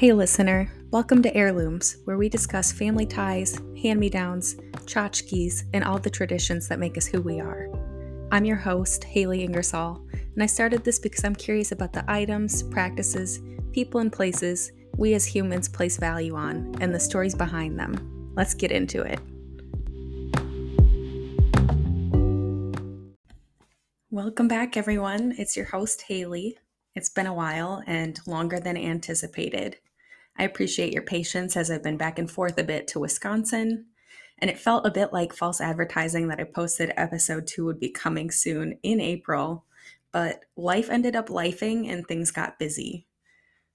Hey, listener, welcome to Heirlooms, where we discuss family ties, hand me downs, tchotchkes, and all the traditions that make us who we are. I'm your host, Haley Ingersoll, and I started this because I'm curious about the items, practices, people, and places we as humans place value on and the stories behind them. Let's get into it. Welcome back, everyone. It's your host, Haley. It's been a while and longer than anticipated. I appreciate your patience as I've been back and forth a bit to Wisconsin. And it felt a bit like false advertising that I posted episode two would be coming soon in April, but life ended up lifing and things got busy.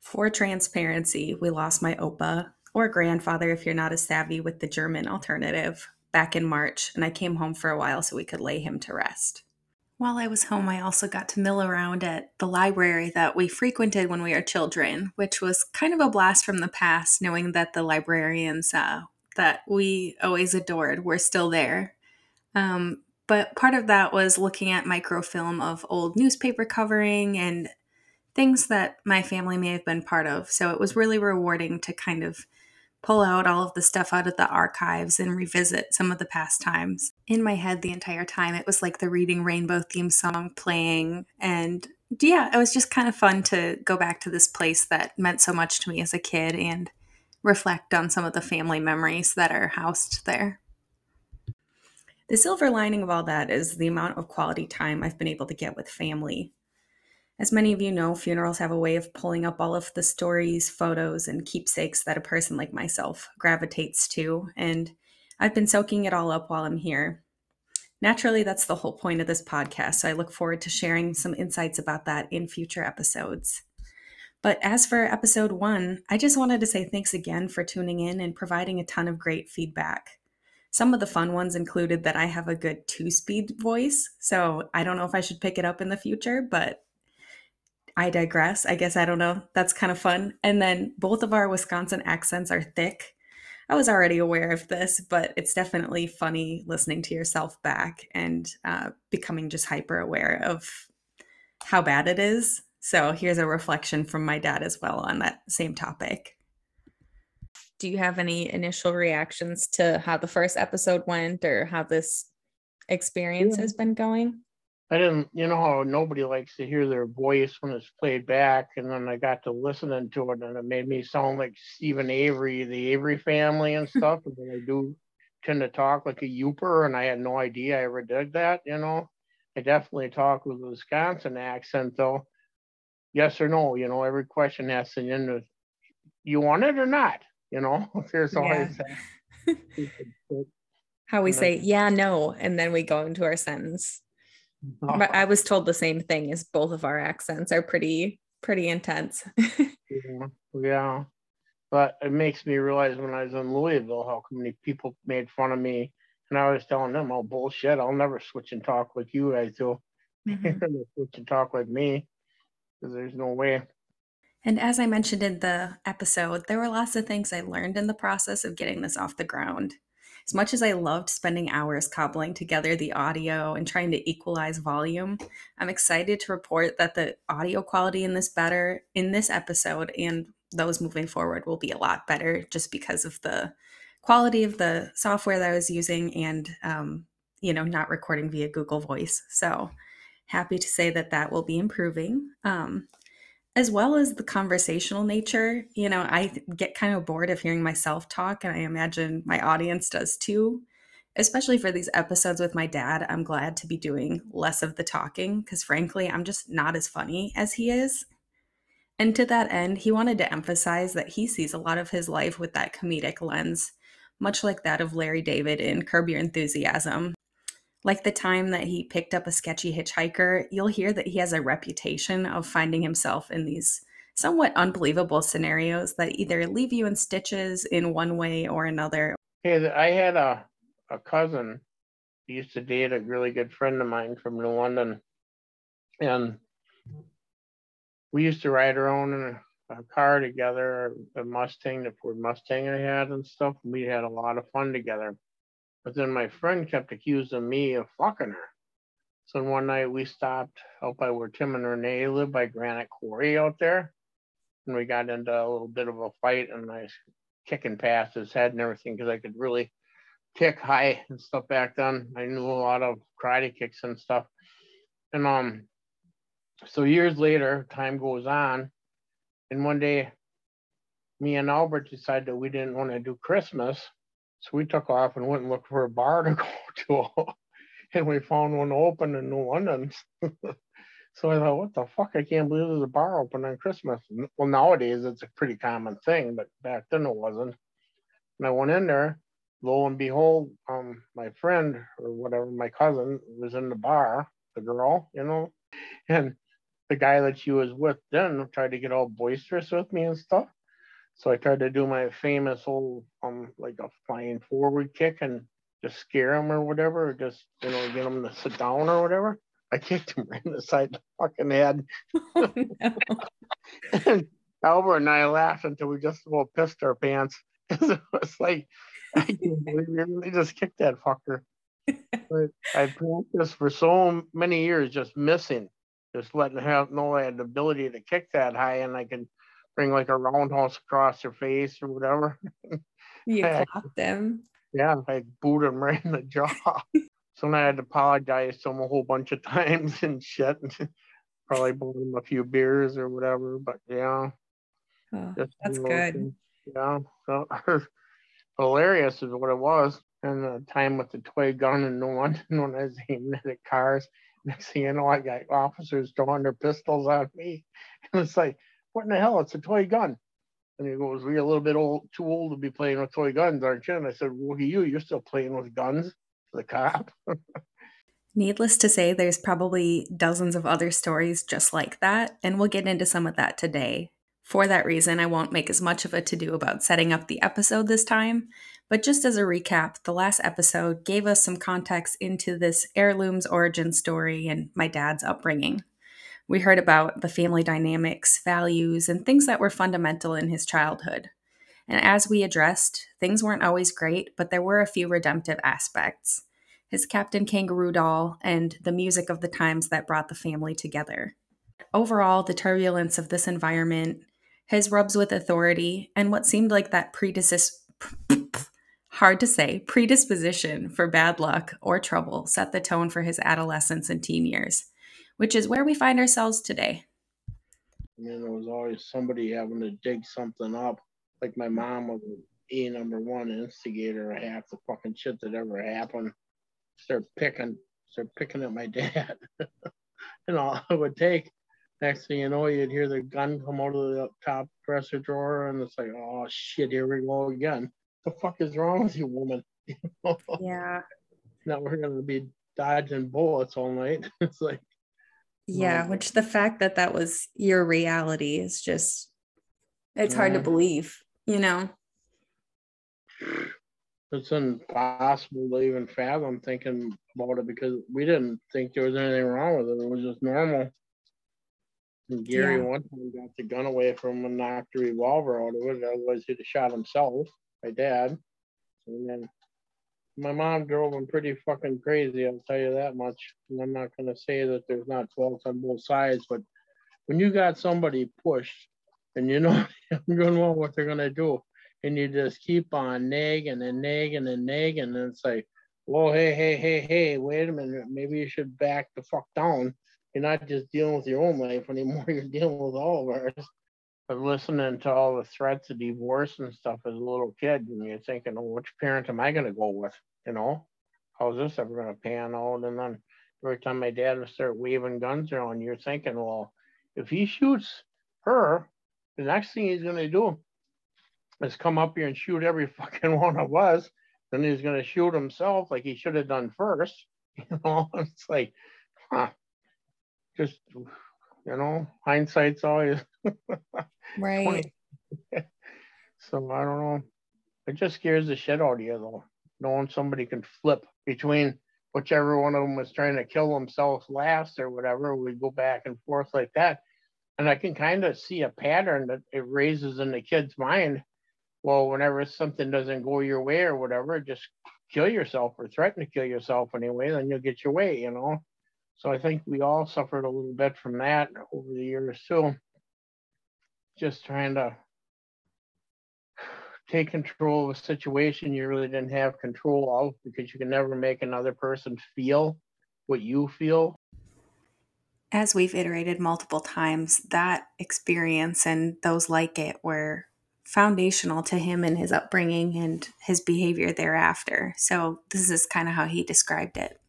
For transparency, we lost my Opa, or grandfather if you're not as savvy with the German alternative, back in March, and I came home for a while so we could lay him to rest. While I was home, I also got to mill around at the library that we frequented when we were children, which was kind of a blast from the past, knowing that the librarians uh, that we always adored were still there. Um, but part of that was looking at microfilm of old newspaper covering and things that my family may have been part of. So it was really rewarding to kind of pull out all of the stuff out of the archives and revisit some of the past times. In my head, the entire time, it was like the Reading Rainbow theme song playing. And yeah, it was just kind of fun to go back to this place that meant so much to me as a kid and reflect on some of the family memories that are housed there. The silver lining of all that is the amount of quality time I've been able to get with family. As many of you know, funerals have a way of pulling up all of the stories, photos, and keepsakes that a person like myself gravitates to, and I've been soaking it all up while I'm here. Naturally, that's the whole point of this podcast, so I look forward to sharing some insights about that in future episodes. But as for episode one, I just wanted to say thanks again for tuning in and providing a ton of great feedback. Some of the fun ones included that I have a good two speed voice, so I don't know if I should pick it up in the future, but I digress. I guess I don't know. That's kind of fun. And then both of our Wisconsin accents are thick. I was already aware of this, but it's definitely funny listening to yourself back and uh, becoming just hyper aware of how bad it is. So here's a reflection from my dad as well on that same topic. Do you have any initial reactions to how the first episode went or how this experience yeah. has been going? I didn't, you know how nobody likes to hear their voice when it's played back, and then I got to listening to it, and it made me sound like Steven Avery, the Avery family and stuff. and then I do tend to talk like a Yooper, and I had no idea I ever did that. You know, I definitely talk with a Wisconsin accent, though. Yes or no, you know, every question has to end with, "You want it or not?" You know, there's always yeah. how we say, "Yeah, no," and then we go into our sentence. But I was told the same thing as both of our accents are pretty pretty intense. yeah, yeah. But it makes me realize when I was in Louisville how many people made fun of me. And I was telling them, oh bullshit, I'll never switch and talk like you guys do. Mm-hmm. switch and talk like me. Because there's no way. And as I mentioned in the episode, there were lots of things I learned in the process of getting this off the ground. As much as I loved spending hours cobbling together the audio and trying to equalize volume, I'm excited to report that the audio quality in this better in this episode and those moving forward will be a lot better just because of the quality of the software that I was using and um, you know not recording via Google Voice. So happy to say that that will be improving. Um, as well as the conversational nature. You know, I get kind of bored of hearing myself talk, and I imagine my audience does too. Especially for these episodes with my dad, I'm glad to be doing less of the talking because, frankly, I'm just not as funny as he is. And to that end, he wanted to emphasize that he sees a lot of his life with that comedic lens, much like that of Larry David in Curb Your Enthusiasm. Like the time that he picked up a sketchy hitchhiker, you'll hear that he has a reputation of finding himself in these somewhat unbelievable scenarios that either leave you in stitches in one way or another. Hey, I had a, a cousin he used to date a really good friend of mine from New London. And we used to ride around in a, a car together, a Mustang, the Ford Mustang I had and stuff. We had a lot of fun together. But then my friend kept accusing me of fucking her. So one night we stopped out by where Tim and Renee live by Granite Quarry out there. and we got into a little bit of a fight, and I was kicking past his head and everything because I could really kick high and stuff back then. I knew a lot of karate kicks and stuff, and um, so years later, time goes on, and one day, me and Albert decided that we didn't want to do Christmas, so we took off and went and looked for a bar to go to, and we found one open in New London. So I thought, what the fuck? I can't believe there's a bar open on Christmas. Well, nowadays it's a pretty common thing, but back then it wasn't. And I went in there. Lo and behold, um, my friend or whatever, my cousin was in the bar. The girl, you know, and the guy that she was with then tried to get all boisterous with me and stuff. So I tried to do my famous old um like a flying forward kick and just scare him or whatever, or just you know get him to sit down or whatever. I kicked him right in the side of the fucking head. Oh, no. and Albert and I laughed until we just about pissed our pants. it was like, I can't believe we really just kicked that fucker. I practiced for so many years just missing, just letting him know I had the ability to kick that high and I could bring like a roundhouse across their face or whatever. You clocked them. Yeah, I booted him right in the jaw. So I had to apologize to him a whole bunch of times and shit. Probably bought him a few beers or whatever. But yeah. Oh, that's good. Yeah. So hilarious is what it was. And the time with the toy gun and no one when I was aiming at cars. Next thing you know, I got officers drawing their pistols at me. And it's like, what in the hell? It's a toy gun. And he goes, We're a little bit old, too old to be playing with toy guns, aren't you? And I said, Well, you, you're still playing with guns the cop. Needless to say, there's probably dozens of other stories just like that, and we'll get into some of that today. For that reason, I won't make as much of a to do about setting up the episode this time, but just as a recap, the last episode gave us some context into this heirloom's origin story and my dad's upbringing. We heard about the family dynamics, values, and things that were fundamental in his childhood. And as we addressed, things weren't always great, but there were a few redemptive aspects. His Captain Kangaroo doll and the music of the times that brought the family together. Overall, the turbulence of this environment, his rubs with authority, and what seemed like that predisp- hard to say predisposition for bad luck or trouble set the tone for his adolescence and teen years, which is where we find ourselves today. I mean, there was always somebody having to dig something up like my mom was a number one instigator of half the fucking shit that ever happened. Start picking, start picking at my dad. and all it would take, next thing you know, you'd hear the gun come out of the top dresser drawer, and it's like, oh shit, here we go again. The fuck is wrong with you, woman? yeah. Now we're gonna be dodging bullets all night. it's like, yeah, which the fact that that was your reality is just, it's yeah. hard to believe you know it's impossible to even fathom thinking about it because we didn't think there was anything wrong with it. It was just normal. And Gary yeah. one time got the gun away from him and knocked the revolver out of it. Otherwise, he'd have shot himself, my dad. And then my mom drove him pretty fucking crazy, I'll tell you that much. And I'm not to say that there's not faults on both sides, but when you got somebody pushed and you know going to know what they're to do. And you just keep on nagging and nagging and nagging. And it's like, well, hey, hey, hey, hey, wait a minute. Maybe you should back the fuck down. You're not just dealing with your own life anymore. You're dealing with all of ours. But listening to all the threats of divorce and stuff as a little kid, and you're thinking, oh, which parent am I going to go with? You know, how's this ever going to pan out? And then every time my dad would start waving guns around, you're thinking, well, if he shoots her, the next thing he's going to do is come up here and shoot every fucking one of us. Then he's going to shoot himself like he should have done first. You know, it's like, huh, just, you know, hindsight's always right. so I don't know. It just scares the shit out of you though, knowing somebody can flip between whichever one of them was trying to kill themselves last or whatever. We go back and forth like that and I can kind of see a pattern that it raises in the kid's mind. Well, whenever something doesn't go your way or whatever, just kill yourself or threaten to kill yourself anyway, then you'll get your way, you know. So I think we all suffered a little bit from that over the years too. Just trying to take control of a situation you really didn't have control of because you can never make another person feel what you feel. As we've iterated multiple times, that experience and those like it were foundational to him and his upbringing and his behavior thereafter. So, this is kind of how he described it.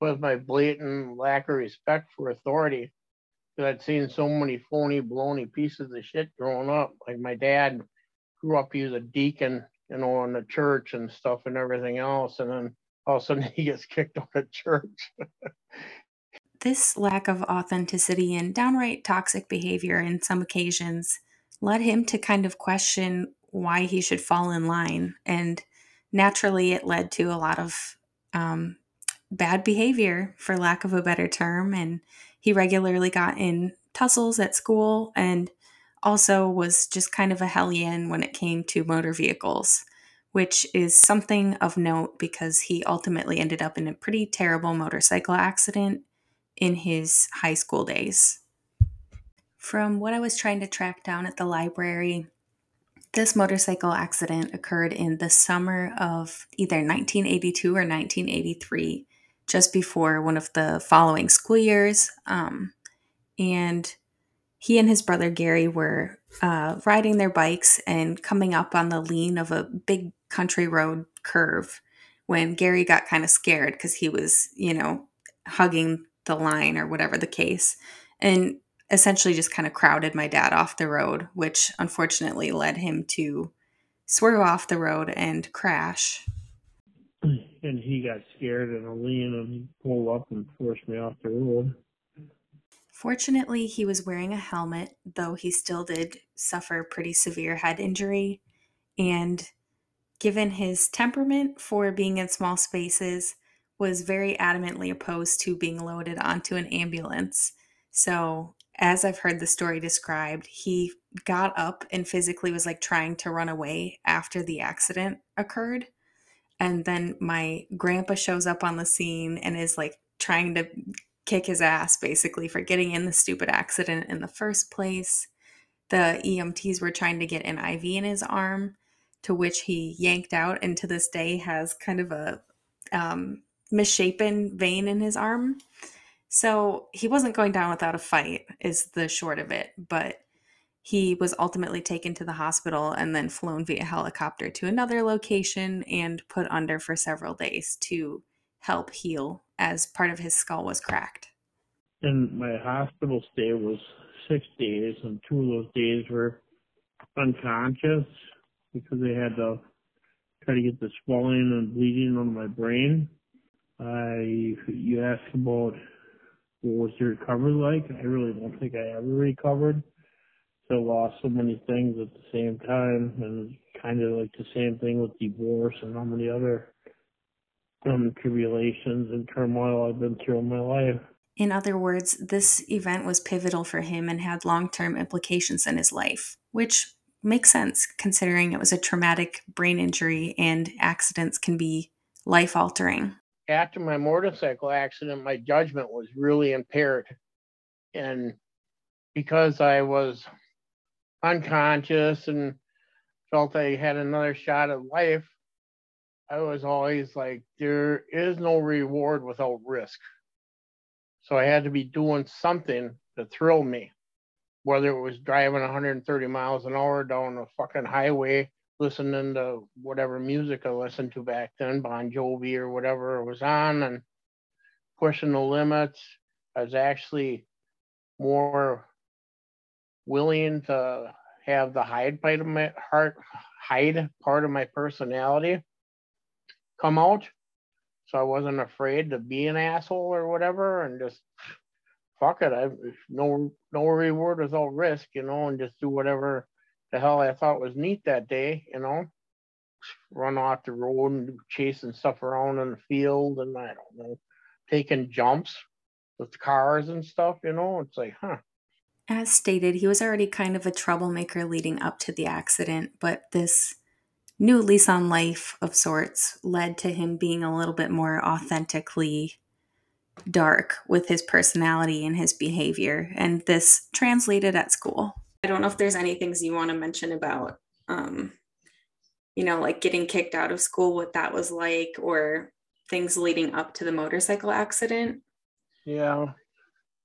With my blatant lack of respect for authority, because I'd seen so many phony, baloney pieces of shit growing up. Like my dad grew up, he was a deacon, you know, in the church and stuff and everything else. And then all of a sudden he gets kicked out of church. this lack of authenticity and downright toxic behavior in some occasions led him to kind of question why he should fall in line. And naturally, it led to a lot of um, bad behavior, for lack of a better term. And he regularly got in tussles at school and also was just kind of a hellion when it came to motor vehicles, which is something of note because he ultimately ended up in a pretty terrible motorcycle accident in his high school days. From what I was trying to track down at the library, this motorcycle accident occurred in the summer of either 1982 or 1983, just before one of the following school years. Um, and he and his brother Gary were uh, riding their bikes and coming up on the lean of a big country road curve when Gary got kind of scared because he was, you know, hugging the line or whatever the case, and essentially just kind of crowded my dad off the road, which unfortunately led him to swerve off the road and crash. And he got scared in a lean and he pulled up and forced me off the road. Fortunately, he was wearing a helmet, though he still did suffer pretty severe head injury. And given his temperament for being in small spaces, was very adamantly opposed to being loaded onto an ambulance. So, as I've heard the story described, he got up and physically was like trying to run away after the accident occurred. And then my grandpa shows up on the scene and is like trying to kick his ass basically for getting in the stupid accident in the first place. The EMTs were trying to get an IV in his arm, to which he yanked out, and to this day has kind of a um, misshapen vein in his arm. So he wasn't going down without a fight, is the short of it. But he was ultimately taken to the hospital and then flown via helicopter to another location and put under for several days to help heal as part of his skull was cracked. And my hospital stay was six days, and two of those days were unconscious because they had to try to get the swelling and bleeding on my brain. I, you asked about what was the recovery like. I really don't think I ever recovered. So lost so many things at the same time, and kind of like the same thing with divorce and how many other um, tribulations and turmoil I've been through in my life. In other words, this event was pivotal for him and had long term implications in his life, which makes sense considering it was a traumatic brain injury and accidents can be life altering. After my motorcycle accident, my judgment was really impaired. And because I was unconscious and felt I had another shot at life, I was always like, there is no reward without risk. So I had to be doing something to thrill me, whether it was driving 130 miles an hour down a fucking highway, listening to whatever music I listened to back then, Bon Jovi or whatever it was on, and pushing the limits. I was actually more willing to have the hide part of my heart, hide part of my personality come out. So I wasn't afraid to be an asshole or whatever and just fuck it. I no no reward without risk, you know, and just do whatever the hell I thought was neat that day, you know. Run off the road and chasing stuff around in the field and I don't know, taking jumps with cars and stuff, you know. It's like, huh. As stated, he was already kind of a troublemaker leading up to the accident, but this new lease on life of sorts led to him being a little bit more authentically dark with his personality and his behavior. And this translated at school. I don't know if there's any things you want to mention about, um, you know, like getting kicked out of school, what that was like, or things leading up to the motorcycle accident. Yeah.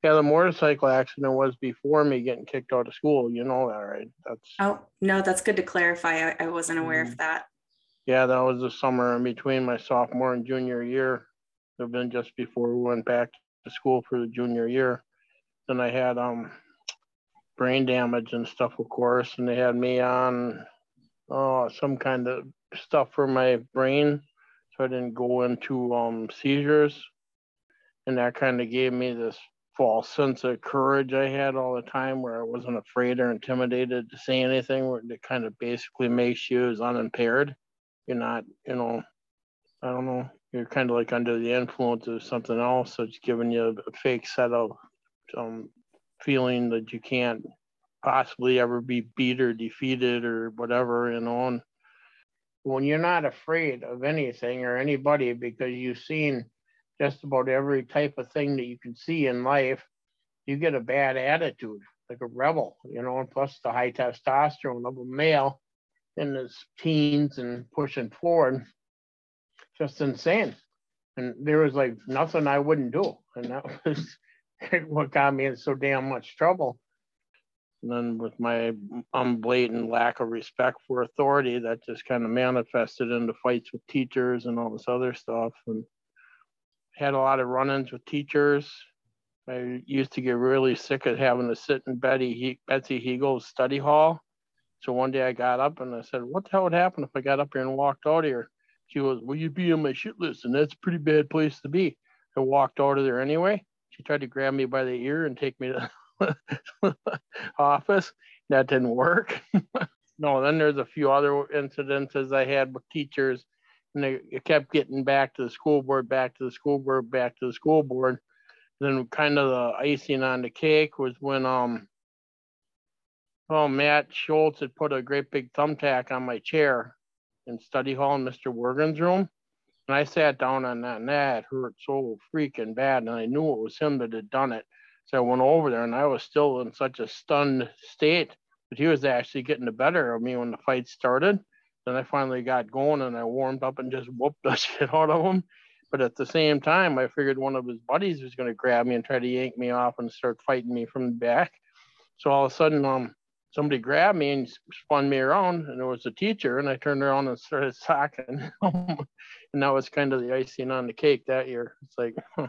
Yeah, the motorcycle accident was before me getting kicked out of school. You know that, right? That's oh no, that's good to clarify. I, I wasn't aware mm-hmm. of that. Yeah, that was the summer in between my sophomore and junior year. It been just before we went back to school for the junior year. Then I had um brain damage and stuff, of course, and they had me on oh some kind of stuff for my brain, so I didn't go into um seizures, and that kind of gave me this false sense of courage I had all the time where I wasn't afraid or intimidated to say anything where it kind of basically makes you as unimpaired. You're not, you know, I don't know, you're kind of like under the influence of something else that's giving you a fake set of um, feeling that you can't possibly ever be beat or defeated or whatever, you know. And when you're not afraid of anything or anybody because you've seen just about every type of thing that you can see in life, you get a bad attitude, like a rebel, you know, and plus the high testosterone of a male in his teens and pushing forward, just insane. And there was like nothing I wouldn't do. And that was what got me in so damn much trouble. And then with my unblatant lack of respect for authority, that just kind of manifested into fights with teachers and all this other stuff. And had a lot of run-ins with teachers. I used to get really sick of having to sit in Betty he- Betsy Hegel's study hall. So one day I got up and I said, "What the hell would happen if I got up here and walked out here?" She goes, "Well, you'd be on my shit list, and that's a pretty bad place to be." I walked out of there anyway. She tried to grab me by the ear and take me to the office. That didn't work. no, then there's a few other incidences I had with teachers and they kept getting back to the school board, back to the school board, back to the school board. Then kind of the icing on the cake was when um oh Matt Schultz had put a great big thumbtack on my chair in study hall in Mr. Wergen's room. And I sat down on that and that hurt so freaking bad. And I knew it was him that had done it. So I went over there and I was still in such a stunned state. But he was actually getting the better of me when the fight started. Then I finally got going and I warmed up and just whooped the shit out of him. But at the same time, I figured one of his buddies was going to grab me and try to yank me off and start fighting me from the back. So all of a sudden, um, somebody grabbed me and spun me around, and it was a teacher. And I turned around and started socking, and that was kind of the icing on the cake that year. It's like, huh.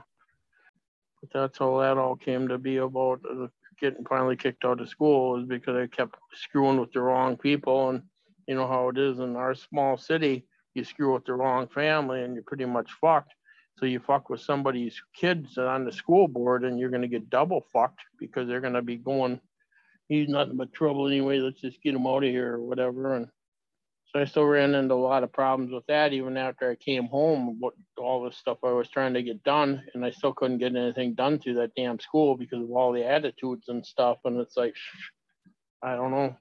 but that's how that all came to be about uh, getting finally kicked out of school is because I kept screwing with the wrong people and you know how it is in our small city. You screw with the wrong family and you're pretty much fucked. So you fuck with somebody's kids on the school board and you're going to get double fucked because they're going to be going, he's nothing but trouble anyway. Let's just get him out of here or whatever. And so I still ran into a lot of problems with that even after I came home, what all the stuff I was trying to get done. And I still couldn't get anything done through that damn school because of all the attitudes and stuff. And it's like, I don't know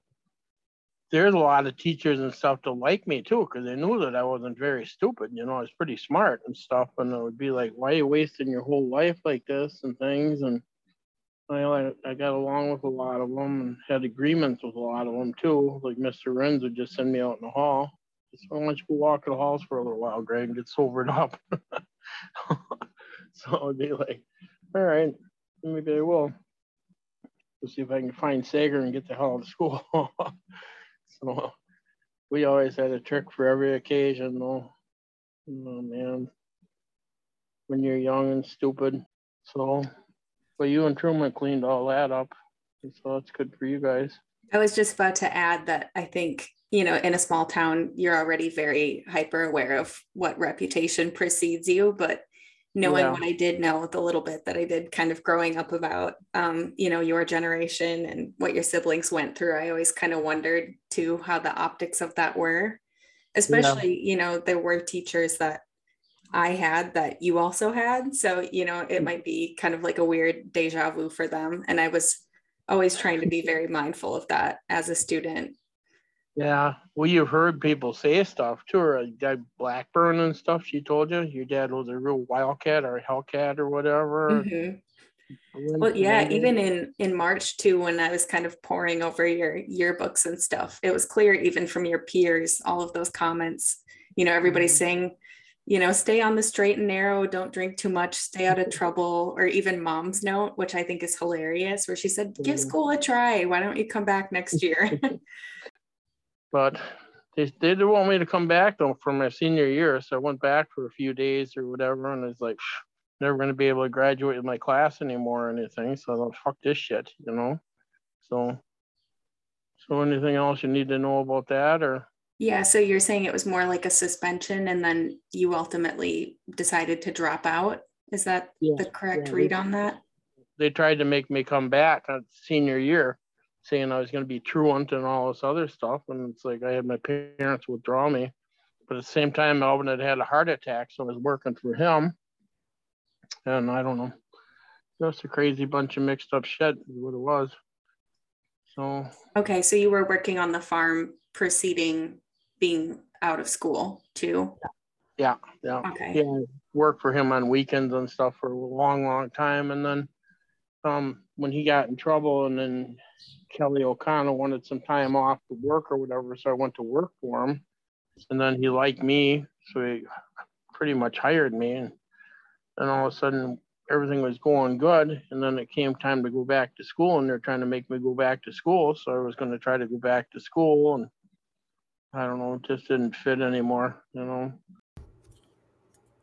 there's a lot of teachers and stuff to like me too because they knew that I wasn't very stupid. You know, I was pretty smart and stuff. And it would be like, why are you wasting your whole life like this and things? And I, I got along with a lot of them and had agreements with a lot of them too. Like Mr. Renz would just send me out in the hall. Just why don't you go walk in the halls for a little while, Greg, and get sobered up. so I'd be like, all right, maybe I will. We'll see if I can find Sager and get the hell out of school. So we always had a trick for every occasion, though. Oh man, when you're young and stupid. So, but you and Truman cleaned all that up, so that's good for you guys. I was just about to add that I think you know in a small town you're already very hyper aware of what reputation precedes you, but knowing yeah. what I did know, the little bit that I did kind of growing up about, um, you know, your generation and what your siblings went through, I always kind of wondered too how the optics of that were. Especially, yeah. you know, there were teachers that I had that you also had. So, you know, it mm. might be kind of like a weird deja vu for them. And I was always trying to be very mindful of that as a student yeah. Well, you've heard people say stuff too, or dad Blackburn and stuff. She told you your dad was a real wildcat or hellcat or whatever. Mm-hmm. Well, yeah, even in in March too, when I was kind of poring over your yearbooks and stuff, it was clear even from your peers, all of those comments. You know, everybody mm-hmm. saying, you know, stay on the straight and narrow, don't drink too much, stay out of trouble, or even mom's note, which I think is hilarious, where she said, give school a try. Why don't you come back next year? but they, they didn't want me to come back though for my senior year. So I went back for a few days or whatever. And it's like, never going to be able to graduate with my class anymore or anything. So I thought, fuck this shit, you know? So, so anything else you need to know about that or? Yeah. So you're saying it was more like a suspension and then you ultimately decided to drop out. Is that yeah, the correct yeah, read on that? They tried to make me come back on senior year saying I was going to be truant and all this other stuff. And it's like I had my parents withdraw me. But at the same time, Melvin had had a heart attack, so I was working for him. And I don't know, just a crazy bunch of mixed up shit is what it was. So. Okay, so you were working on the farm preceding being out of school too. Yeah, yeah. Okay. Yeah, worked for him on weekends and stuff for a long, long time, and then um, when he got in trouble, and then Kelly O'Connell wanted some time off to work or whatever, so I went to work for him. And then he liked me, so he pretty much hired me. And then all of a sudden, everything was going good. And then it came time to go back to school, and they're trying to make me go back to school. So I was going to try to go back to school, and I don't know, it just didn't fit anymore, you know.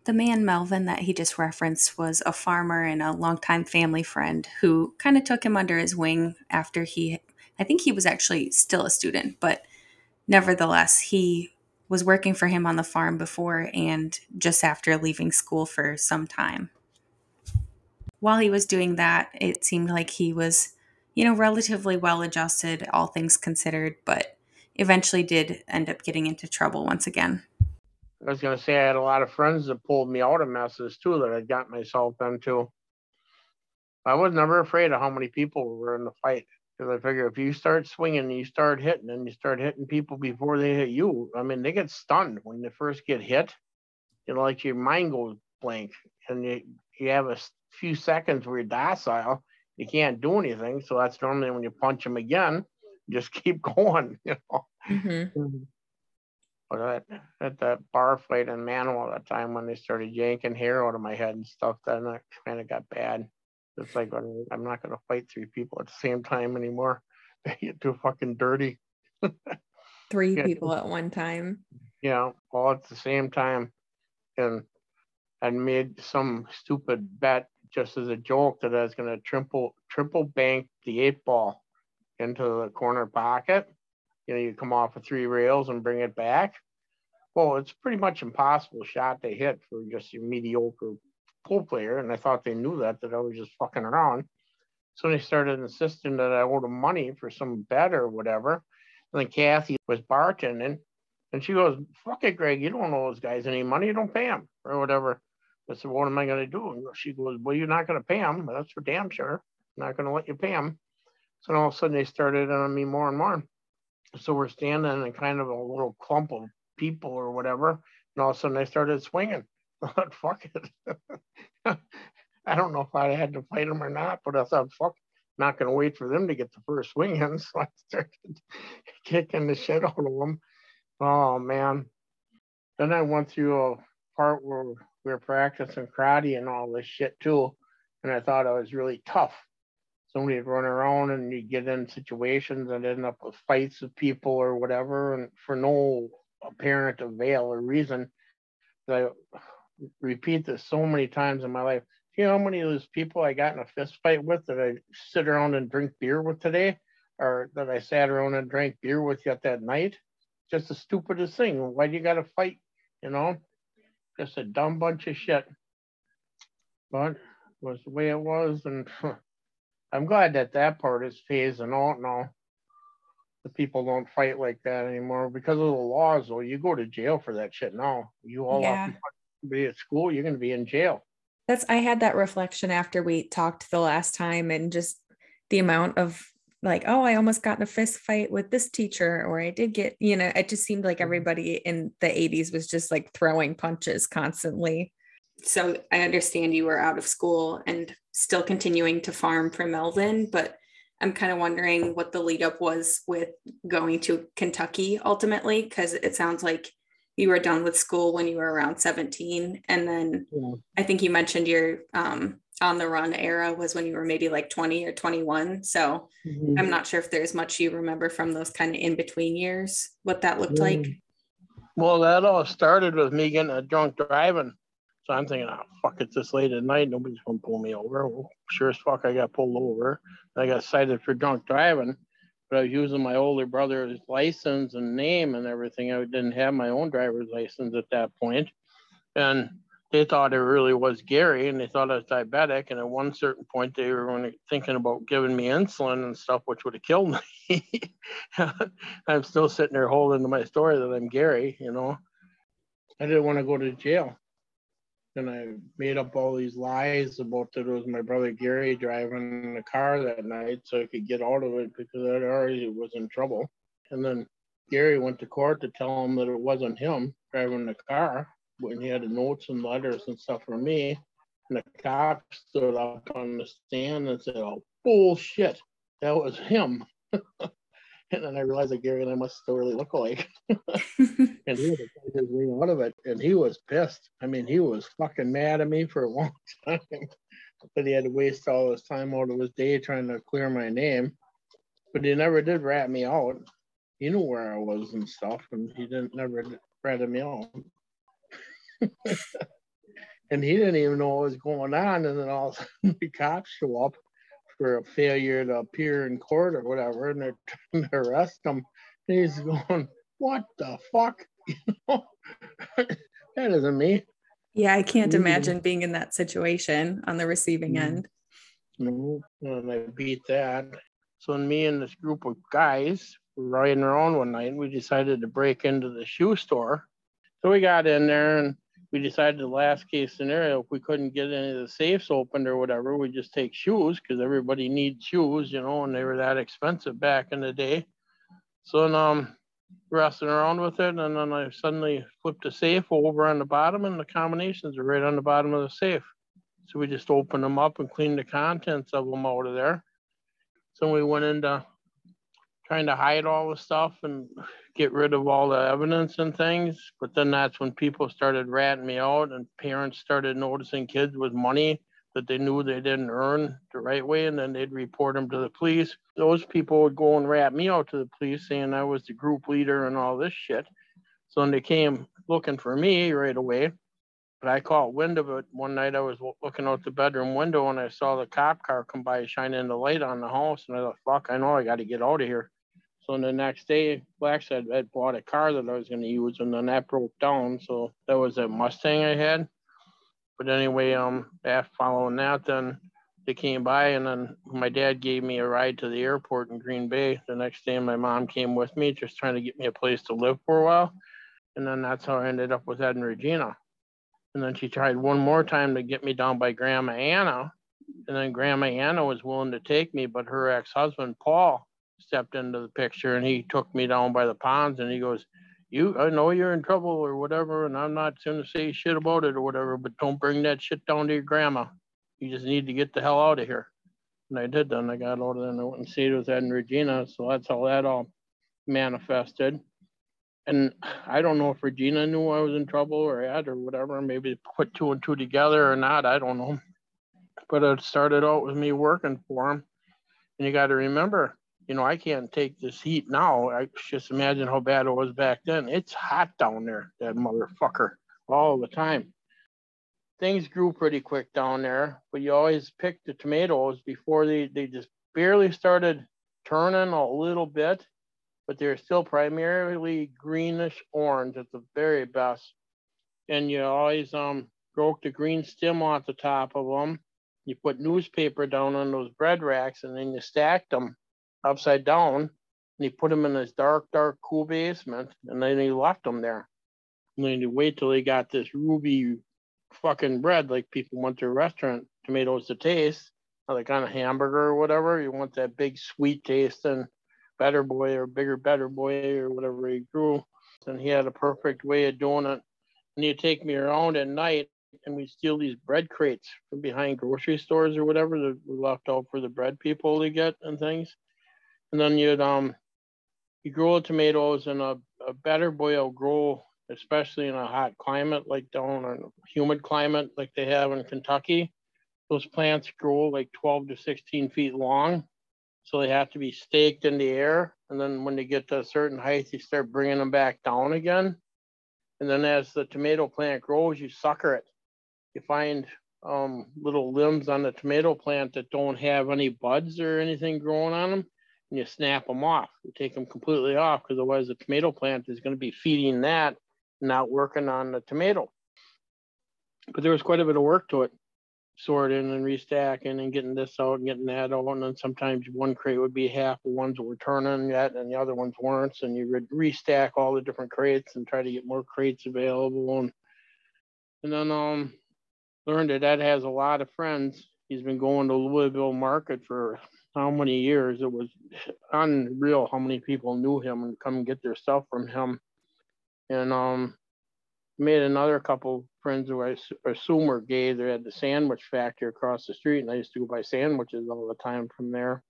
The man Melvin that he just referenced was a farmer and a longtime family friend who kind of took him under his wing after he, I think he was actually still a student, but nevertheless, he was working for him on the farm before and just after leaving school for some time. While he was doing that, it seemed like he was, you know, relatively well adjusted, all things considered, but eventually did end up getting into trouble once again. I was going to say I had a lot of friends that pulled me out of messes too that I got myself into. I was never afraid of how many people were in the fight because I figure if you start swinging and you start hitting and you start hitting people before they hit you, I mean, they get stunned when they first get hit. You know, like your mind goes blank and you, you have a few seconds where you're docile, you can't do anything. So that's normally when you punch them again, just keep going, you know. Mm-hmm. Mm-hmm. At, at that bar fight in Manawa at the time when they started yanking hair out of my head and stuff, then it kind of got bad. It's like I'm not going to fight three people at the same time anymore. They get too fucking dirty. three yeah. people at one time. Yeah, all at the same time. And I made some stupid bet just as a joke that I was going to triple triple bank the eight ball into the corner pocket you know, you come off of three rails and bring it back. Well, it's pretty much impossible shot to hit for just a mediocre pool player. And I thought they knew that, that I was just fucking around. So they started insisting that I owed them money for some bet or whatever. And then Kathy was bartending and she goes, fuck it, Greg, you don't owe those guys any money. You don't pay them or whatever. I said, what am I going to do? And she goes, well, you're not going to pay them. That's for damn sure. I'm not going to let you pay them. So all of a sudden they started on me more and more so we're standing in kind of a little clump of people or whatever, and all of a sudden I started swinging. Fuck it. I don't know if I had to fight them or not, but I thought, fuck, not going to wait for them to get the first swing in. So I started kicking the shit out of them. Oh, man. Then I went through a part where we were practicing karate and all this shit too. And I thought I was really tough somebody would run around and you'd get in situations and end up with fights with people or whatever, and for no apparent avail or reason. I repeat this so many times in my life. Do you know how many of those people I got in a fist fight with that I sit around and drink beer with today, or that I sat around and drank beer with yet that night? Just the stupidest thing. Why do you got to fight? You know, just a dumb bunch of shit. But was the way it was, and I'm glad that that part is phasing out now. The people don't fight like that anymore because of the laws. Though you go to jail for that shit now. You all yeah. have to be at school. You're going to be in jail. That's I had that reflection after we talked the last time, and just the amount of like, oh, I almost got in a fist fight with this teacher, or I did get, you know, it just seemed like mm-hmm. everybody in the 80s was just like throwing punches constantly. So I understand you were out of school and still continuing to farm for Melvin, but I'm kind of wondering what the lead up was with going to Kentucky ultimately, because it sounds like you were done with school when you were around 17. And then yeah. I think you mentioned your um, on the run era was when you were maybe like 20 or 21. So mm-hmm. I'm not sure if there's much you remember from those kind of in between years, what that looked like. Well, that all started with me getting a drunk driving. So I'm thinking, oh, fuck, it's this late at night. Nobody's going to pull me over. Well, sure as fuck, I got pulled over. I got cited for drunk driving, but I was using my older brother's license and name and everything. I didn't have my own driver's license at that point. And they thought it really was Gary and they thought I was diabetic. And at one certain point, they were thinking about giving me insulin and stuff, which would have killed me. I'm still sitting there holding to my story that I'm Gary, you know. I didn't want to go to jail. And I made up all these lies about that it was my brother Gary driving the car that night so I could get out of it because I already was in trouble. And then Gary went to court to tell him that it wasn't him driving the car when he had notes and letters and stuff for me. And the cop stood up on the stand and said, Oh, bullshit. That was him. and then I realized that Gary and I must still really look alike. and he had to fight his way out of it. And he was pissed. I mean, he was fucking mad at me for a long time. but he had to waste all his time out of his day trying to clear my name. But he never did rat me out. He knew where I was and stuff, and he didn't never rat me out. and he didn't even know what was going on. And then all of a sudden the cops show up for a failure to appear in court or whatever, and they're trying to arrest him. And he's going, What the fuck? that isn't me. Yeah, I can't mm-hmm. imagine being in that situation on the receiving mm-hmm. end. No, and I beat that. So me and this group of guys were riding around one night and we decided to break into the shoe store. So we got in there and we decided the last case scenario, if we couldn't get any of the safes opened or whatever, we just take shoes because everybody needs shoes, you know, and they were that expensive back in the day. So then um wrestling around with it and then I suddenly flipped the safe over on the bottom and the combinations are right on the bottom of the safe. So we just opened them up and cleaned the contents of them out of there. So we went into trying to hide all the stuff and get rid of all the evidence and things. But then that's when people started ratting me out and parents started noticing kids with money that they knew they didn't earn the right way and then they'd report them to the police. Those people would go and rat me out to the police saying I was the group leader and all this shit. So they came looking for me right away. But I caught wind of it one night. I was looking out the bedroom window and I saw the cop car come by shining the light on the house. And I thought, fuck, I know I got to get out of here. So the next day, Black said I bought a car that I was going to use, and then that broke down. So that was a Mustang I had. But anyway, um, after following that, then they came by, and then my dad gave me a ride to the airport in Green Bay. The next day, my mom came with me, just trying to get me a place to live for a while. And then that's how I ended up with Ed and Regina. And then she tried one more time to get me down by Grandma Anna. And then Grandma Anna was willing to take me, but her ex husband, Paul, stepped into the picture and he took me down by the ponds and he goes, you, I know you're in trouble or whatever, and I'm not to say shit about it or whatever, but don't bring that shit down to your grandma. You just need to get the hell out of here. And I did then. I got out of there and I went and stayed with Ed and Regina. So that's how that all manifested. And I don't know if Regina knew I was in trouble or Ed or whatever. Maybe put two and two together or not. I don't know. But it started out with me working for him. And you got to remember, you know, I can't take this heat now. I just imagine how bad it was back then. It's hot down there, that motherfucker, all the time. Things grew pretty quick down there, but you always pick the tomatoes before they, they just barely started turning a little bit, but they're still primarily greenish orange at the very best. And you always um broke the green stem off the top of them. You put newspaper down on those bread racks and then you stacked them upside down and he put him in this dark, dark, cool basement and then he left him there. And then he wait till he got this ruby fucking bread like people want their restaurant tomatoes to taste, like on a hamburger or whatever. You want that big sweet taste and better boy or bigger better boy or whatever he grew. And he had a perfect way of doing it. And he'd take me around at night and we steal these bread crates from behind grocery stores or whatever that were left out for the bread people to get and things. And then you'd um you grow tomatoes in a, a better boy will grow, especially in a hot climate like down in a humid climate like they have in Kentucky. Those plants grow like 12 to 16 feet long. So they have to be staked in the air. And then when they get to a certain height, you start bringing them back down again. And then as the tomato plant grows, you sucker it you find um, little limbs on the tomato plant that don't have any buds or anything growing on them, and you snap them off. You take them completely off because otherwise the tomato plant is going to be feeding that, not working on the tomato. But there was quite a bit of work to it, sorting and restacking and getting this out and getting that out. And then sometimes one crate would be half the ones that were turning yet, and the other ones weren't. And you would restack all the different crates and try to get more crates available. And and then um learned that Ed has a lot of friends. He's been going to Louisville Market for how many years? It was unreal how many people knew him and come get their stuff from him. And um, made another couple friends who I assume were gay. They had the sandwich factory across the street, and I used to go buy sandwiches all the time from there.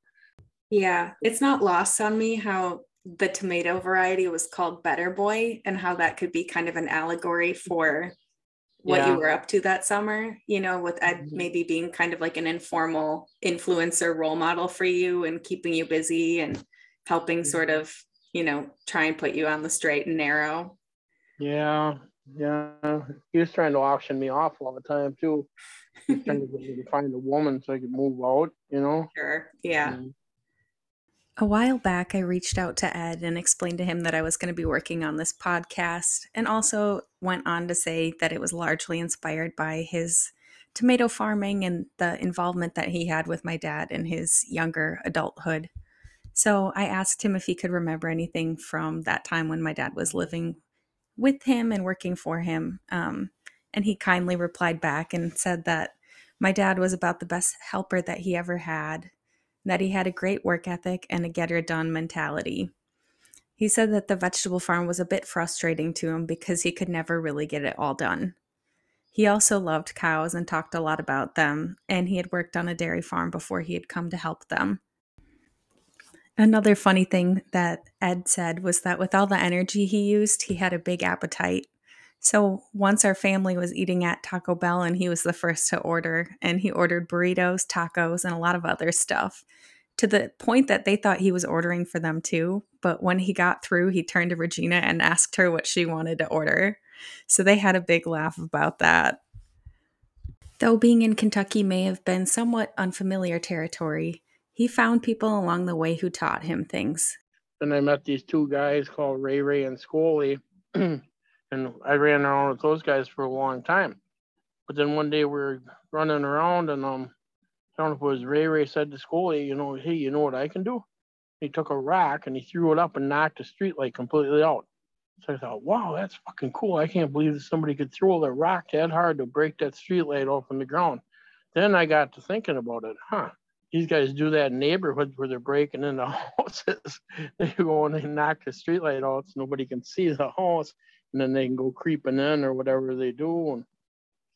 Yeah, it's not lost on me how the tomato variety was called Better Boy and how that could be kind of an allegory for what yeah. you were up to that summer, you know, with Ed mm-hmm. maybe being kind of like an informal influencer role model for you and keeping you busy and helping mm-hmm. sort of, you know, try and put you on the straight and narrow. Yeah. Yeah. He was trying to auction me off all the time too. trying to get me to find a woman so I could move out, you know? Sure. Yeah. And, a while back, I reached out to Ed and explained to him that I was going to be working on this podcast, and also went on to say that it was largely inspired by his tomato farming and the involvement that he had with my dad in his younger adulthood. So I asked him if he could remember anything from that time when my dad was living with him and working for him. Um, and he kindly replied back and said that my dad was about the best helper that he ever had that he had a great work ethic and a get it done mentality. He said that the vegetable farm was a bit frustrating to him because he could never really get it all done. He also loved cows and talked a lot about them, and he had worked on a dairy farm before he had come to help them. Another funny thing that Ed said was that with all the energy he used, he had a big appetite. So once our family was eating at Taco Bell and he was the first to order, and he ordered burritos, tacos, and a lot of other stuff to the point that they thought he was ordering for them too. But when he got through, he turned to Regina and asked her what she wanted to order. So they had a big laugh about that. Though being in Kentucky may have been somewhat unfamiliar territory, he found people along the way who taught him things. Then I met these two guys called Ray Ray and Scully. and I ran around with those guys for a long time. But then one day we were running around, and um, I don't know if it was Ray Ray said to Scully, you know, hey, you know what I can do? He took a rock and he threw it up and knocked the street light completely out. So I thought, wow, that's fucking cool. I can't believe that somebody could throw a rock that hard to break that street light off on the ground. Then I got to thinking about it, huh? These guys do that in neighborhoods where they're breaking into houses. they go and they knock the street light out so nobody can see the house and then they can go creeping in or whatever they do. And